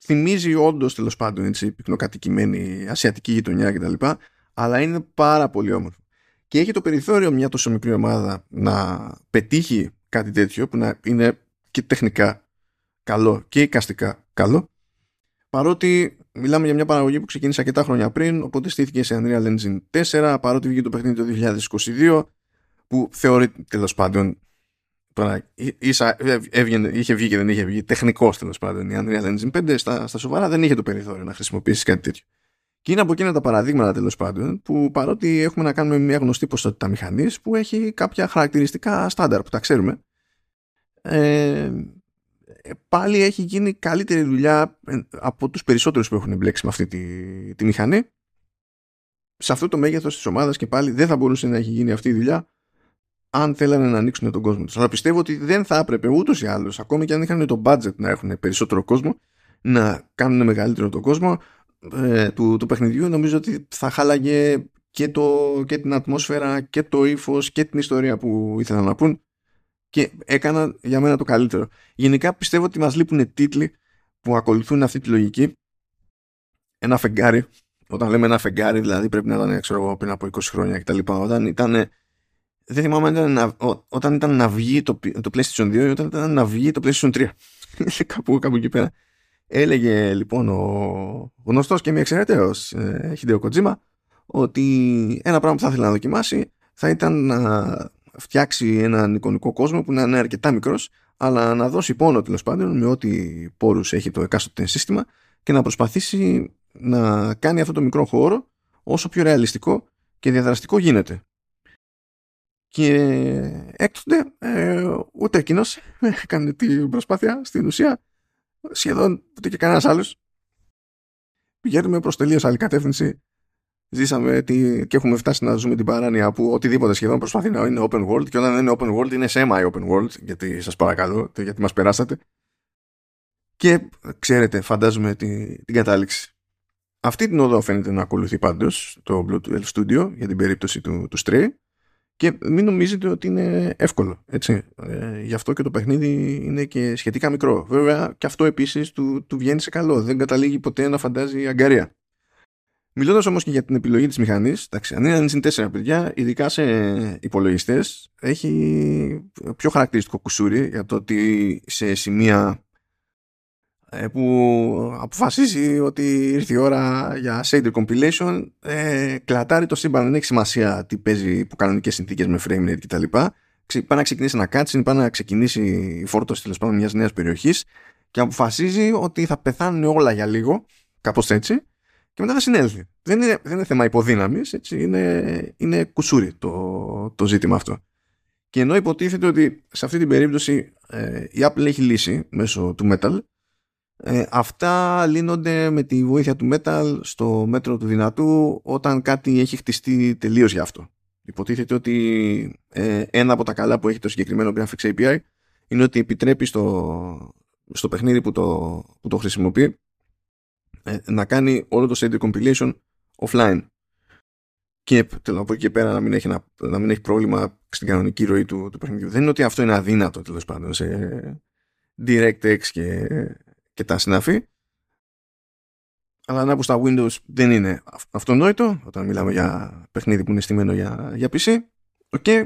Θυμίζει όντως τέλος πάντων έτσι, πυκνοκατοικημένη ασιατική γειτονιά κτλ. Αλλά είναι πάρα πολύ όμορφο. Και έχει το περιθώριο μια τόσο μικρή ομάδα να πετύχει κάτι τέτοιο που να είναι και τεχνικά καλό και εικαστικά καλό. Παρότι μιλάμε για μια παραγωγή που ξεκίνησε αρκετά χρόνια πριν, οπότε στήθηκε σε Unreal Engine 4, παρότι βγήκε το παιχνίδι το 2022, που θεωρεί τέλος πάντων. Τώρα, ίσα, έβγαινε, είχε βγει και δεν είχε βγει τεχνικός τέλος πάντων η Unreal Engine 5, στα, στα σοβαρά δεν είχε το περιθώριο να χρησιμοποιήσει κάτι τέτοιο. Και είναι από εκείνα τα παραδείγματα τέλος πάντων που παρότι έχουμε να κάνουμε μια γνωστή ποσότητα μηχανής που έχει κάποια χαρακτηριστικά στάνταρ που τα ξέρουμε, ε, ε, πάλι έχει γίνει καλύτερη δουλειά ε, από τους περισσότερους που έχουν εμπλέξει με αυτή τη, τη μηχανή. Σε αυτό το μέγεθος της ομάδας και πάλι δεν θα μπορούσε να έχει γίνει αυτή η δουλειά αν θέλανε να ανοίξουν τον κόσμο τους. Αλλά πιστεύω ότι δεν θα έπρεπε ούτως ή άλλως, ακόμη και αν είχαν το budget να έχουν περισσότερο κόσμο, να κάνουν μεγαλύτερο τον κόσμο ε, του, του παιχνιδιού. Νομίζω ότι θα χάλαγε και, το, και την ατμόσφαιρα και το ύφος και την ιστορία που ήθελαν να πούν και έκανα για μένα το καλύτερο. Γενικά πιστεύω ότι μας λείπουν τίτλοι που ακολουθούν αυτή τη λογική. Ένα φεγγάρι, όταν λέμε ένα φεγγάρι δηλαδή πρέπει να ήταν ξέρω εγώ, πριν από 20 χρόνια κτλ. Όταν ήταν, δεν θυμάμαι ήταν να, όταν ήταν να βγει το, το PlayStation 2 ή όταν ήταν να βγει το PlayStation 3. <laughs> κάπου, κάπου εκεί πέρα. Έλεγε λοιπόν ο γνωστός και μη εξαιρεταίος ε, Hideo Kojima ότι ένα πράγμα που θα ήθελε να δοκιμάσει θα ήταν να φτιάξει έναν εικονικό κόσμο που να είναι αρκετά μικρός αλλά να δώσει πόνο τέλος πάντων με ό,τι πόρους έχει το εκάστοτε σύστημα και να προσπαθήσει να κάνει αυτό το μικρό χώρο όσο πιο ρεαλιστικό και διαδραστικό γίνεται. Και έκτοτε ε, ούτε εκείνος <laughs> έκανε την προσπάθεια στην ουσία σχεδόν ούτε και κανένας άλλος. Πηγαίνουμε προς τελείως άλλη κατεύθυνση ζήσαμε τι, και έχουμε φτάσει να ζούμε την παράνοια που οτιδήποτε σχεδόν προσπαθεί να είναι open world και όταν δεν είναι open world είναι semi-open world γιατί σας παρακαλώ, γιατί μας περάσατε και ξέρετε φαντάζομαι την, την κατάληξη. Αυτή την οδό φαίνεται να ακολουθεί πάντως το Bluetooth Studio για την περίπτωση του, του Stray και μην νομίζετε ότι είναι εύκολο. Έτσι. Ε, γι' αυτό και το παιχνίδι είναι και σχετικά μικρό. Βέβαια και αυτό επίσης του, του βγαίνει σε καλό. Δεν καταλήγει ποτέ να φαντάζει αγκαρία. Μιλώντας όμως και για την επιλογή της μηχανής, εντάξει, αν είναι Engine 4 παιδιά, ειδικά σε υπολογιστές, έχει πιο χαρακτηριστικό κουσούρι για το ότι σε σημεία ε, που αποφασίζει ότι ήρθε η ώρα για shader compilation ε, κλατάρει το σύμπαν δεν έχει σημασία τι παίζει υπό κανονικές συνθήκες με frame rate κτλ. Πάει να ξεκινήσει ένα cutscene πάει να ξεκινήσει η φόρτωση τέλος πάντων μιας νέας περιοχής και αποφασίζει ότι θα πεθάνουν όλα για λίγο κάπως έτσι και μετά θα συνέλθει. Δεν είναι, δεν είναι θέμα υποδύναμης, είναι, είναι κουσούρι το, το ζήτημα αυτό. Και ενώ υποτίθεται ότι σε αυτή την περίπτωση ε, η Apple έχει λύσει μέσω του Metal, ε, αυτά λύνονται με τη βοήθεια του Metal στο μέτρο του δυνατού όταν κάτι έχει χτιστεί τελείως για αυτό. Υποτίθεται ότι ε, ένα από τα καλά που έχει το συγκεκριμένο Graphics API είναι ότι επιτρέπει στο, στο παιχνίδι που το, που το χρησιμοποιεί ε, να κάνει όλο το shader compilation offline. και τέλος, από εκεί και πέρα να μην, έχει, να, να μην έχει πρόβλημα στην κανονική ροή του, του παιχνιδιού. Δεν είναι ότι αυτό είναι αδύνατο τέλος πάντων σε DirectX και, και τα συναφή. Αλλά να πω στα Windows δεν είναι αυτονόητο όταν μιλάμε για παιχνίδι που είναι στημένο για, για PC. Okay.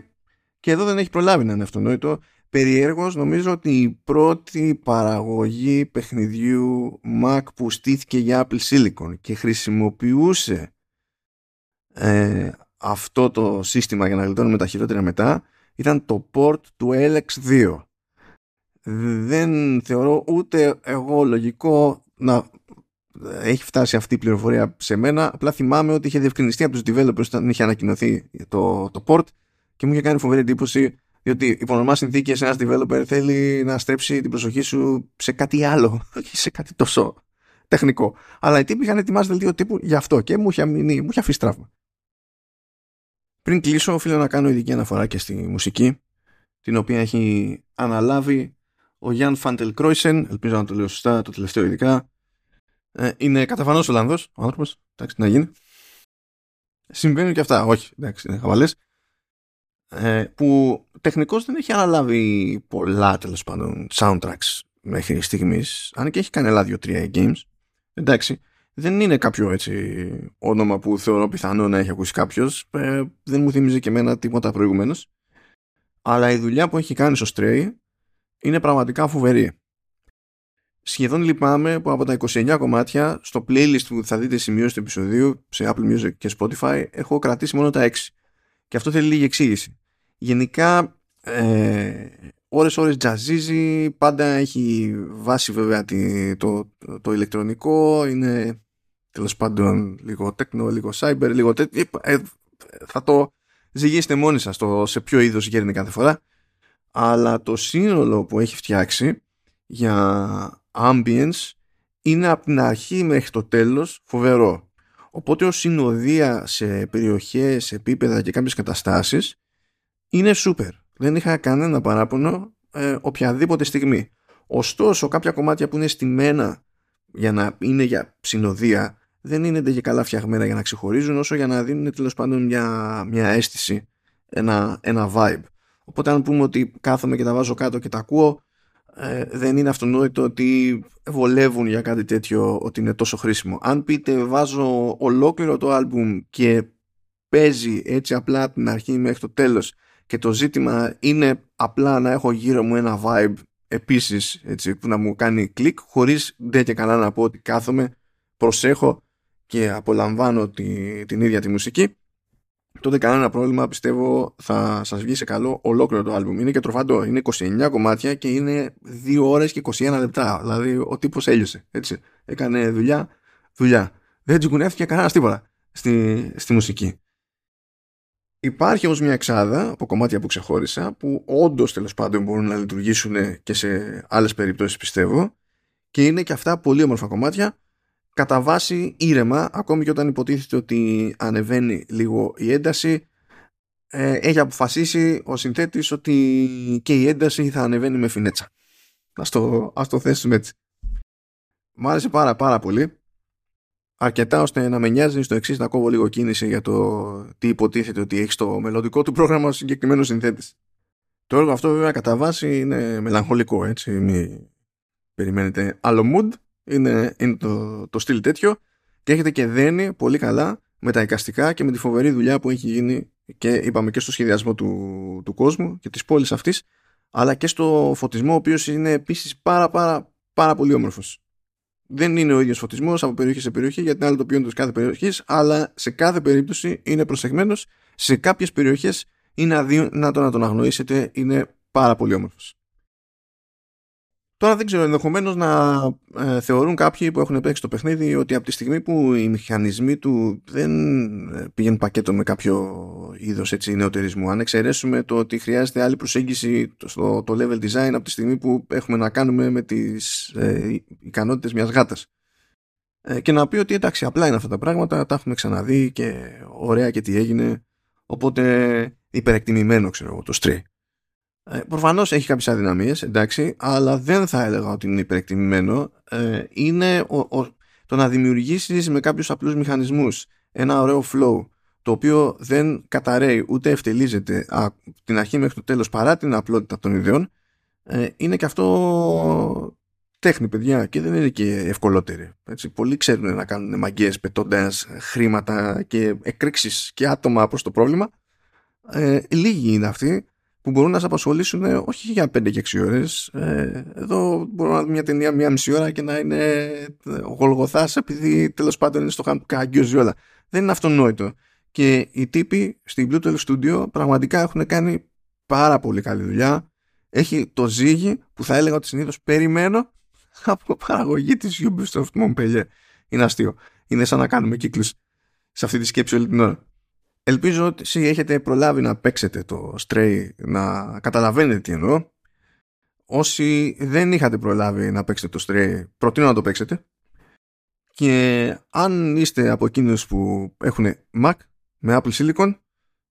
Και εδώ δεν έχει προλάβει να είναι αυτονόητο. Περιέργως νομίζω ότι η πρώτη παραγωγή παιχνιδιού Mac που στήθηκε για Apple Silicon και χρησιμοποιούσε ε, αυτό το σύστημα για να γλιτώνουμε τα χειρότερα μετά ήταν το port του LX2. Δεν θεωρώ ούτε εγώ λογικό να έχει φτάσει αυτή η πληροφορία σε μένα. Απλά θυμάμαι ότι είχε διευκρινιστεί από τους developers όταν είχε ανακοινωθεί το, το port και μου είχε κάνει φοβερή εντύπωση διότι υπό νορμά συνθήκες ένας developer θέλει να στρέψει την προσοχή σου σε κάτι άλλο <laughs> όχι σε κάτι τόσο τεχνικό. Αλλά οι τύποι είχαν ετοιμάσει δελτίο τύπου γι' αυτό και μου είχε, μείνει, μου είχε αφήσει τραύμα. Πριν κλείσω, οφείλω να κάνω ειδική αναφορά και στη μουσική, την οποία έχει αναλάβει ο Γιάνν Φαντελ Κρόισεν, ελπίζω να το λέω σωστά, το τελευταίο ειδικά. Ε, είναι καταφανώς Ολλανδός, ο άνθρωπος, εντάξει, να γίνει. Συμβαίνουν και αυτά, όχι, εντάξει, είναι χαβαλές. Ε, που τεχνικώς δεν έχει αναλάβει πολλά τέλος πάντων soundtracks μέχρι στιγμής, αν και έχει κάνει άλλα δύο-τρία games. Εντάξει, δεν είναι κάποιο έτσι όνομα που θεωρώ πιθανό να έχει ακούσει κάποιος. Ε, δεν μου θυμίζει και εμένα τίποτα προηγουμένως. Αλλά η δουλειά που έχει κάνει στο Stray είναι πραγματικά φοβερή. Σχεδόν λυπάμαι που από τα 29 κομμάτια στο playlist που θα δείτε σημειώσει του επεισοδίου σε Apple Music και Spotify έχω κρατήσει μόνο τα 6. Και αυτό θέλει λίγη εξήγηση. Γενικά ε, ώρες ώρες τζαζίζει, πάντα έχει βάση βέβαια το, το, το ηλεκτρονικό, είναι τέλος πάντων λίγο τέκνο, λίγο cyber, λίγο τέτοιο. Ε, θα το ζυγίσετε μόνοι σας το σε ποιο είδος γέρνει κάθε φορά. Αλλά το σύνολο που έχει φτιάξει για ambience είναι από την αρχή μέχρι το τέλος φοβερό. Οπότε ως συνοδεία σε περιοχές, σε επίπεδα και κάποιες καταστάσεις είναι super. Δεν είχα κανένα παράπονο ε, οποιαδήποτε στιγμή. Ωστόσο κάποια κομμάτια που είναι στημένα για να είναι για συνοδεία δεν είναι και καλά φτιαγμένα για να ξεχωρίζουν όσο για να δίνουν τέλος πάντων μια, μια αίσθηση, ένα, ένα vibe. Οπότε αν πούμε ότι κάθομαι και τα βάζω κάτω και τα ακούω ε, δεν είναι αυτονόητο ότι βολεύουν για κάτι τέτοιο ότι είναι τόσο χρήσιμο. Αν πείτε βάζω ολόκληρο το άλμπουμ και παίζει έτσι απλά από την αρχή μέχρι το τέλος και το ζήτημα είναι απλά να έχω γύρω μου ένα vibe επίσης έτσι, που να μου κάνει κλικ χωρίς δεν και καλά να πω ότι κάθομαι προσέχω και απολαμβάνω τη, την ίδια τη μουσική. Τότε κανένα πρόβλημα πιστεύω θα σας βγει σε καλό ολόκληρο το άλμπουμ. Είναι και τροφαντό, είναι 29 κομμάτια και είναι 2 ώρες και 21 λεπτά. Δηλαδή ο τύπος έλειωσε έτσι. έκανε δουλειά, δουλειά. Δεν τσιγκουνεύτηκε κανένας τίποτα στη, στη μουσική Υπάρχει όμως μια εξάδα από κομμάτια που ξεχώρισα που όντως τέλος πάντων μπορούν να λειτουργήσουν και σε άλλες περιπτώσεις πιστεύω και είναι και αυτά πολύ όμορφα κομμάτια κατά βάση ήρεμα ακόμη και όταν υποτίθεται ότι ανεβαίνει λίγο η ένταση ε, έχει αποφασίσει ο συνθέτης ότι και η ένταση θα ανεβαίνει με φινέτσα. Ας το, ας το θέσουμε έτσι. Μ' άρεσε πάρα πάρα πολύ. Αρκετά ώστε να με νοιάζει στο εξής να κόβω λίγο κίνηση για το τι υποτίθεται ότι έχει στο μελλοντικό του πρόγραμμα ο συγκεκριμένος συνθέτης. Το έργο αυτό βέβαια κατά βάση είναι μελαγχολικό έτσι. Μην περιμένετε άλλο mood είναι, είναι το, το στυλ τέτοιο και έχετε και δένει πολύ καλά με τα εικαστικά και με τη φοβερή δουλειά που έχει γίνει και είπαμε και στο σχεδιασμό του, του κόσμου και της πόλης αυτής αλλά και στο φωτισμό ο οποίος είναι επίσης πάρα πάρα πάρα πολύ όμορφος. Δεν είναι ο ίδιος φωτισμός από περιοχή σε περιοχή γιατί είναι άλλο το ποιόν της κάθε περιοχής αλλά σε κάθε περίπτωση είναι προσεγμένος σε κάποιες περιοχές είναι αδύνατο να τον αγνοήσετε είναι πάρα πολύ όμορφος. Τώρα δεν ξέρω, ενδεχομένως να ε, θεωρούν κάποιοι που έχουν παίξει το παιχνίδι ότι από τη στιγμή που οι μηχανισμοί του δεν ε, πηγαίνουν πακέτο με κάποιο είδος νεοτερισμού, αν εξαιρέσουμε το ότι χρειάζεται άλλη προσέγγιση στο το level design από τη στιγμή που έχουμε να κάνουμε με τις ε, ικανότητες μιας γάτας. Ε, και να πει ότι εντάξει, απλά είναι αυτά τα πράγματα, τα έχουμε ξαναδεί και ωραία και τι έγινε. Οπότε υπερεκτιμημένο, ξέρω εγώ, το στρί. Ε, προφανώς έχει κάποιες αδυναμίες, εντάξει, αλλά δεν θα έλεγα ότι είναι υπερεκτιμημένο. Ε, είναι ο, ο, το να δημιουργήσεις με κάποιους απλούς μηχανισμούς ένα ωραίο flow το οποίο δεν καταραίει ούτε ευτελίζεται από την αρχή μέχρι το τέλος παρά την απλότητα των ιδεών ε, είναι και αυτό τέχνη παιδιά και δεν είναι και ευκολότερη. Έτσι, πολλοί ξέρουν να κάνουν μαγκές πετώντας χρήματα και εκρήξεις και άτομα προς το πρόβλημα. Ε, λίγοι είναι αυτοί που μπορούν να σε απασχολήσουν όχι για 5 και 6 ώρες. Ε, εδώ μπορώ να δω μια ταινία μία μισή ώρα και να είναι γολγοθάς επειδή τέλος πάντων είναι στο χαγκιόζι όλα. Δεν είναι αυτονόητο. Και οι τύποι στην Bluetooth Studio πραγματικά έχουν κάνει πάρα πολύ καλή δουλειά. Έχει το ζύγι που θα έλεγα ότι συνήθως περιμένω <laughs> από παραγωγή της Ubisoft μου παιδιά. Είναι αστείο. Είναι σαν να κάνουμε κύκλους σε αυτή τη σκέψη όλη την ώρα. Ελπίζω ότι εσείς έχετε προλάβει να παίξετε το Stray, να καταλαβαίνετε τι εννοώ. Όσοι δεν είχατε προλάβει να παίξετε το Stray, προτείνω να το παίξετε. Και αν είστε από εκείνους που έχουν Mac με Apple Silicon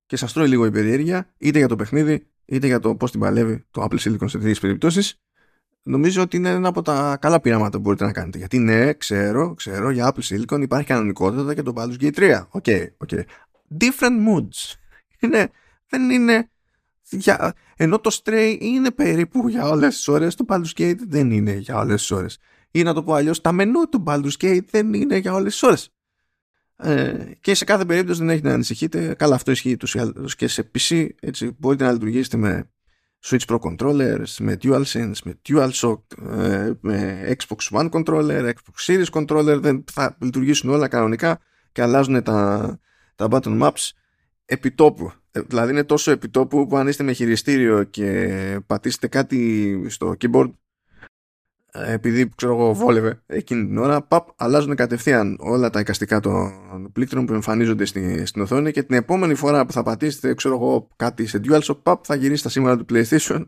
και σας τρώει λίγο η περιέργεια, είτε για το παιχνίδι, είτε για το πώς την παλεύει το Apple Silicon σε τέτοιες περιπτώσεις, νομίζω ότι είναι ένα από τα καλά πειράματα που μπορείτε να κάνετε. Γιατί ναι, ξέρω, ξέρω, για Apple Silicon υπάρχει κανονικότητα και το Baldur's Gate 3. OK, okay, OK. Okay. Different moods. Είναι, δεν είναι... Για, ενώ το Stray είναι περίπου για όλες τις ώρες, το Baldur's Gate δεν είναι για όλες τις ώρες. Ή να το πω αλλιώς, τα μενού του Baldur's Gate δεν είναι για όλες τις ώρες. Ε, και σε κάθε περίπτωση δεν έχει να ανησυχείτε. Καλά, αυτό ισχύει και σε PC. Έτσι, μπορείτε να λειτουργήσετε με Switch Pro controllers, με DualSense, με DualShock, ε, με Xbox One controller, Xbox Series controller, δεν θα λειτουργήσουν όλα κανονικά και αλλάζουν τα, τα button maps επιτόπου. Ε, δηλαδή είναι τόσο επιτόπου που αν είστε με χειριστήριο και πατήσετε κάτι στο keyboard επειδή ξέρω εγώ βόλευε εκείνη την ώρα, παπ, αλλάζουν κατευθείαν όλα τα εικαστικά των πλήκτρων που εμφανίζονται στη, στην οθόνη και την επόμενη φορά που θα πατήσετε ξέρω εγώ κάτι σε DualShock, παπ, θα γυρίσει τα σύμβολα του PlayStation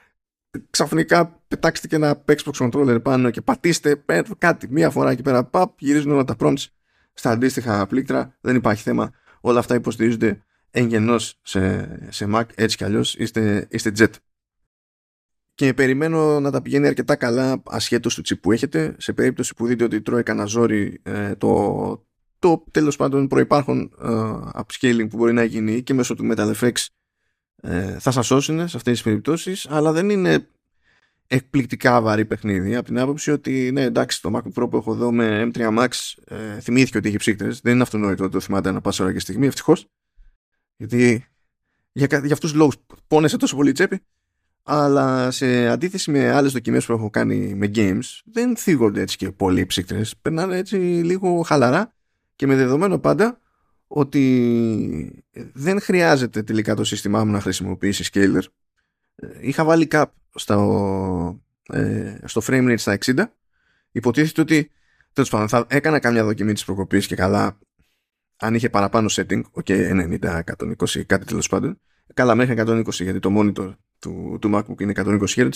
<laughs> ξαφνικά πετάξτε και ένα Xbox controller πάνω και πατήστε κάτι μία φορά εκεί πέρα, παπ, γυρίζουν όλα τα prompts στα αντίστοιχα πλήκτρα, δεν υπάρχει θέμα. Όλα αυτά υποστηρίζονται εγγενώς σε, σε Mac, έτσι κι αλλιώς είστε, είστε jet και περιμένω να τα πηγαίνει αρκετά καλά ασχέτως του τσιπ που έχετε σε περίπτωση που δείτε ότι τρώει κανένα ζόρι ε, το, το τέλος πάντων προϋπάρχον ε, upscaling που μπορεί να γίνει και μέσω του MetalFX ε, θα σας σώσουν σε αυτές τις περιπτώσεις αλλά δεν είναι εκπληκτικά βαρύ παιχνίδι από την άποψη ότι ναι εντάξει το MacBook Pro που έχω εδώ με M3 Max ε, θυμήθηκε ότι έχει ψύκτες δεν είναι αυτονόητο ότι το θυμάται να πάσα ώρα και στιγμή ευτυχώς. Γιατί για, για αυτούς τους λόγους πόνεσε τόσο πολύ τσέπη. Αλλά σε αντίθεση με άλλες δοκιμές που έχω κάνει με games δεν θίγονται έτσι και πολύ ψύκτρες περνάνε έτσι λίγο χαλαρά και με δεδομένο πάντα ότι δεν χρειάζεται τελικά το σύστημά μου να χρησιμοποιήσει scaler. Είχα βάλει cap στο, ε, στο frame rate στα 60 υποτίθεται ότι τέλος πάντων θα έκανα καμιά δοκιμή της προκοπής και καλά αν είχε παραπάνω setting ok 90, 120 κάτι τέλος πάντων καλά μέχρι 120 γιατί το monitor του, του MacBook είναι 120 Hz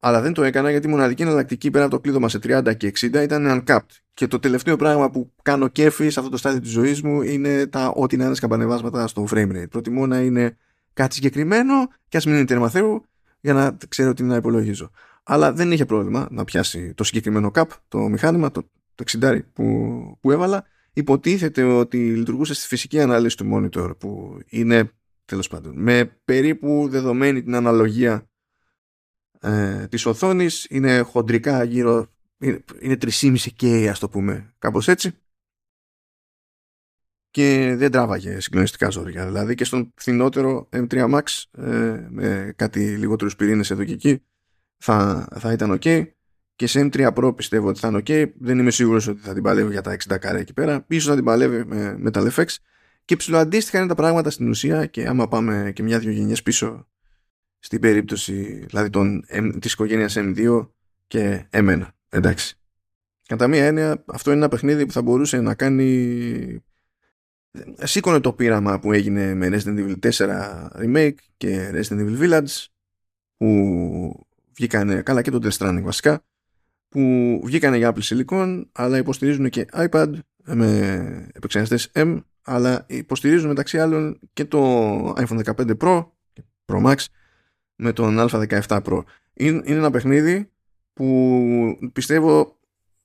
αλλά δεν το έκανα γιατί η μοναδική εναλλακτική πέρα από το κλείδωμα σε 30 και 60 ήταν uncapped. Και το τελευταίο πράγμα που κάνω κέφι σε αυτό το στάδιο της ζωής μου είναι τα ό,τι να είναι σκαμπανεβάσματα στο frame rate. Προτιμώ να είναι κάτι συγκεκριμένο και ας μην είναι τέρμα Θεού για να ξέρω τι να υπολογίζω. Αλλά δεν είχε πρόβλημα να πιάσει το συγκεκριμένο cap, το μηχάνημα, το, το 60 που, που έβαλα. Υποτίθεται ότι λειτουργούσε στη φυσική ανάλυση του monitor που είναι τέλος πάντων. Με περίπου δεδομένη την αναλογία ε, της οθόνης είναι χοντρικά γύρω είναι, είναι 3,5K ας το πούμε κάπως έτσι και δεν τράβαγε συγκλονιστικά ζώρια δηλαδή και στον φθηνότερο M3 Max ε, με κάτι λιγότερους πυρήνες εδώ και εκεί θα, θα ήταν ok. Και σε M3 Pro πιστεύω ότι θα είναι ok. Δεν είμαι σίγουρος ότι θα την παλεύει για τα 60 καρέ εκεί πέρα. Ίσως θα την παλεύει με Metal FX και ψηλοαντίστοιχα είναι τα πράγματα στην ουσία και άμα πάμε και μια-δυο γενιές πίσω στην περίπτωση δηλαδή των, της οικογένειας M2 και M1. Εντάξει. Κατά μία έννοια αυτό είναι ένα παιχνίδι που θα μπορούσε να κάνει σήκωνε το πείραμα που έγινε με Resident Evil 4 Remake και Resident Evil Village που βγήκανε καλά και το Death Stranding βασικά που βγήκανε για Apple Silicon αλλά υποστηρίζουν και iPad με επεξεργαστές M αλλά υποστηρίζουν μεταξύ άλλων και το iPhone 15 Pro Pro Max με τον Α17 Pro. Είναι, είναι ένα παιχνίδι που πιστεύω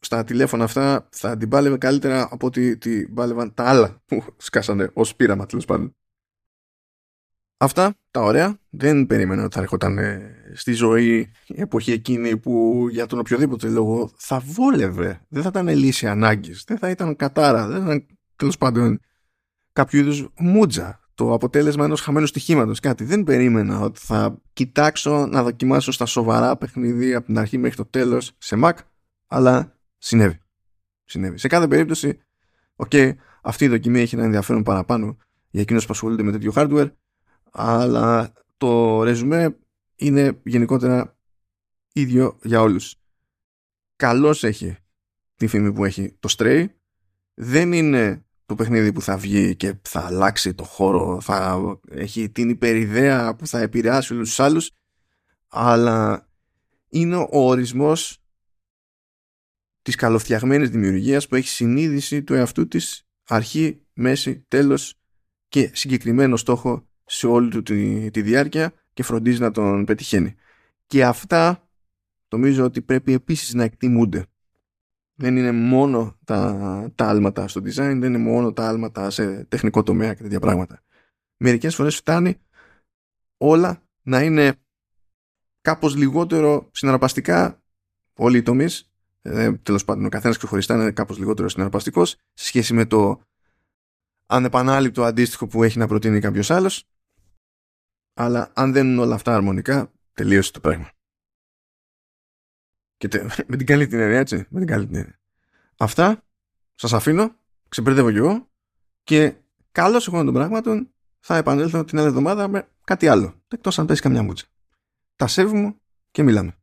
στα τηλέφωνα αυτά θα την πάλευε καλύτερα από ότι την πάλευαν τα άλλα που σκάσανε ως πείραμα τέλος πάντων. Αυτά τα ωραία. Δεν περίμενα ότι θα έρχονταν στη ζωή η εποχή εκείνη που για τον οποιοδήποτε λόγο θα βόλευε. Δεν θα ήταν λύση ανάγκης. Δεν θα ήταν κατάρα. Δεν θα ήταν τέλος πάντων κάποιο είδους μούτζα. Το αποτέλεσμα ενός χαμένου στοιχήματος. Κάτι. Δεν περίμενα ότι θα κοιτάξω να δοκιμάσω στα σοβαρά παιχνίδι από την αρχή μέχρι το τέλος σε Mac. Αλλά συνέβη. συνέβη. Σε κάθε περίπτωση, okay, αυτή η δοκιμή έχει ένα ενδιαφέρον παραπάνω για εκείνους που ασχολούνται με τέτοιο hardware αλλά το ρεζουμέ είναι γενικότερα ίδιο για όλους. Καλώς έχει τη φήμη που έχει το Stray. Δεν είναι το παιχνίδι που θα βγει και θα αλλάξει το χώρο, θα έχει την υπεριδέα που θα επηρεάσει όλους τους άλλους, αλλά είναι ο ορισμός της καλοφτιαγμένης δημιουργίας που έχει συνείδηση του εαυτού της αρχή, μέση, τέλος και συγκεκριμένο στόχο σε όλη του τη, τη διάρκεια και φροντίζει να τον πετυχαίνει. Και αυτά νομίζω ότι πρέπει επίσης να εκτιμούνται. Δεν είναι μόνο τα, τα άλματα στο design, δεν είναι μόνο τα άλματα σε τεχνικό τομέα και τέτοια πράγματα. Μερικές φορές φτάνει όλα να είναι κάπως λιγότερο συναρπαστικά όλοι οι τομείς ε, τέλος πάντων ο καθένας ξεχωριστά είναι κάπως λιγότερο συναρπαστικός σε σχέση με το ανεπανάληπτο αντίστοιχο που έχει να προτείνει κάποιος άλλος αλλά αν δεν είναι όλα αυτά αρμονικά, τελείωσε το πράγμα. Και τε, <laughs> με την καλή την έννοια, έτσι. Με την καλή την έννοια. Αυτά σας αφήνω, ξεπερδεύω κι εγώ και καλώς εγώ των πράγματων θα επανέλθω την άλλη εβδομάδα με κάτι άλλο. Εκτός αν πέσει καμιά μούτσα. Τα σέβουμε και μιλάμε.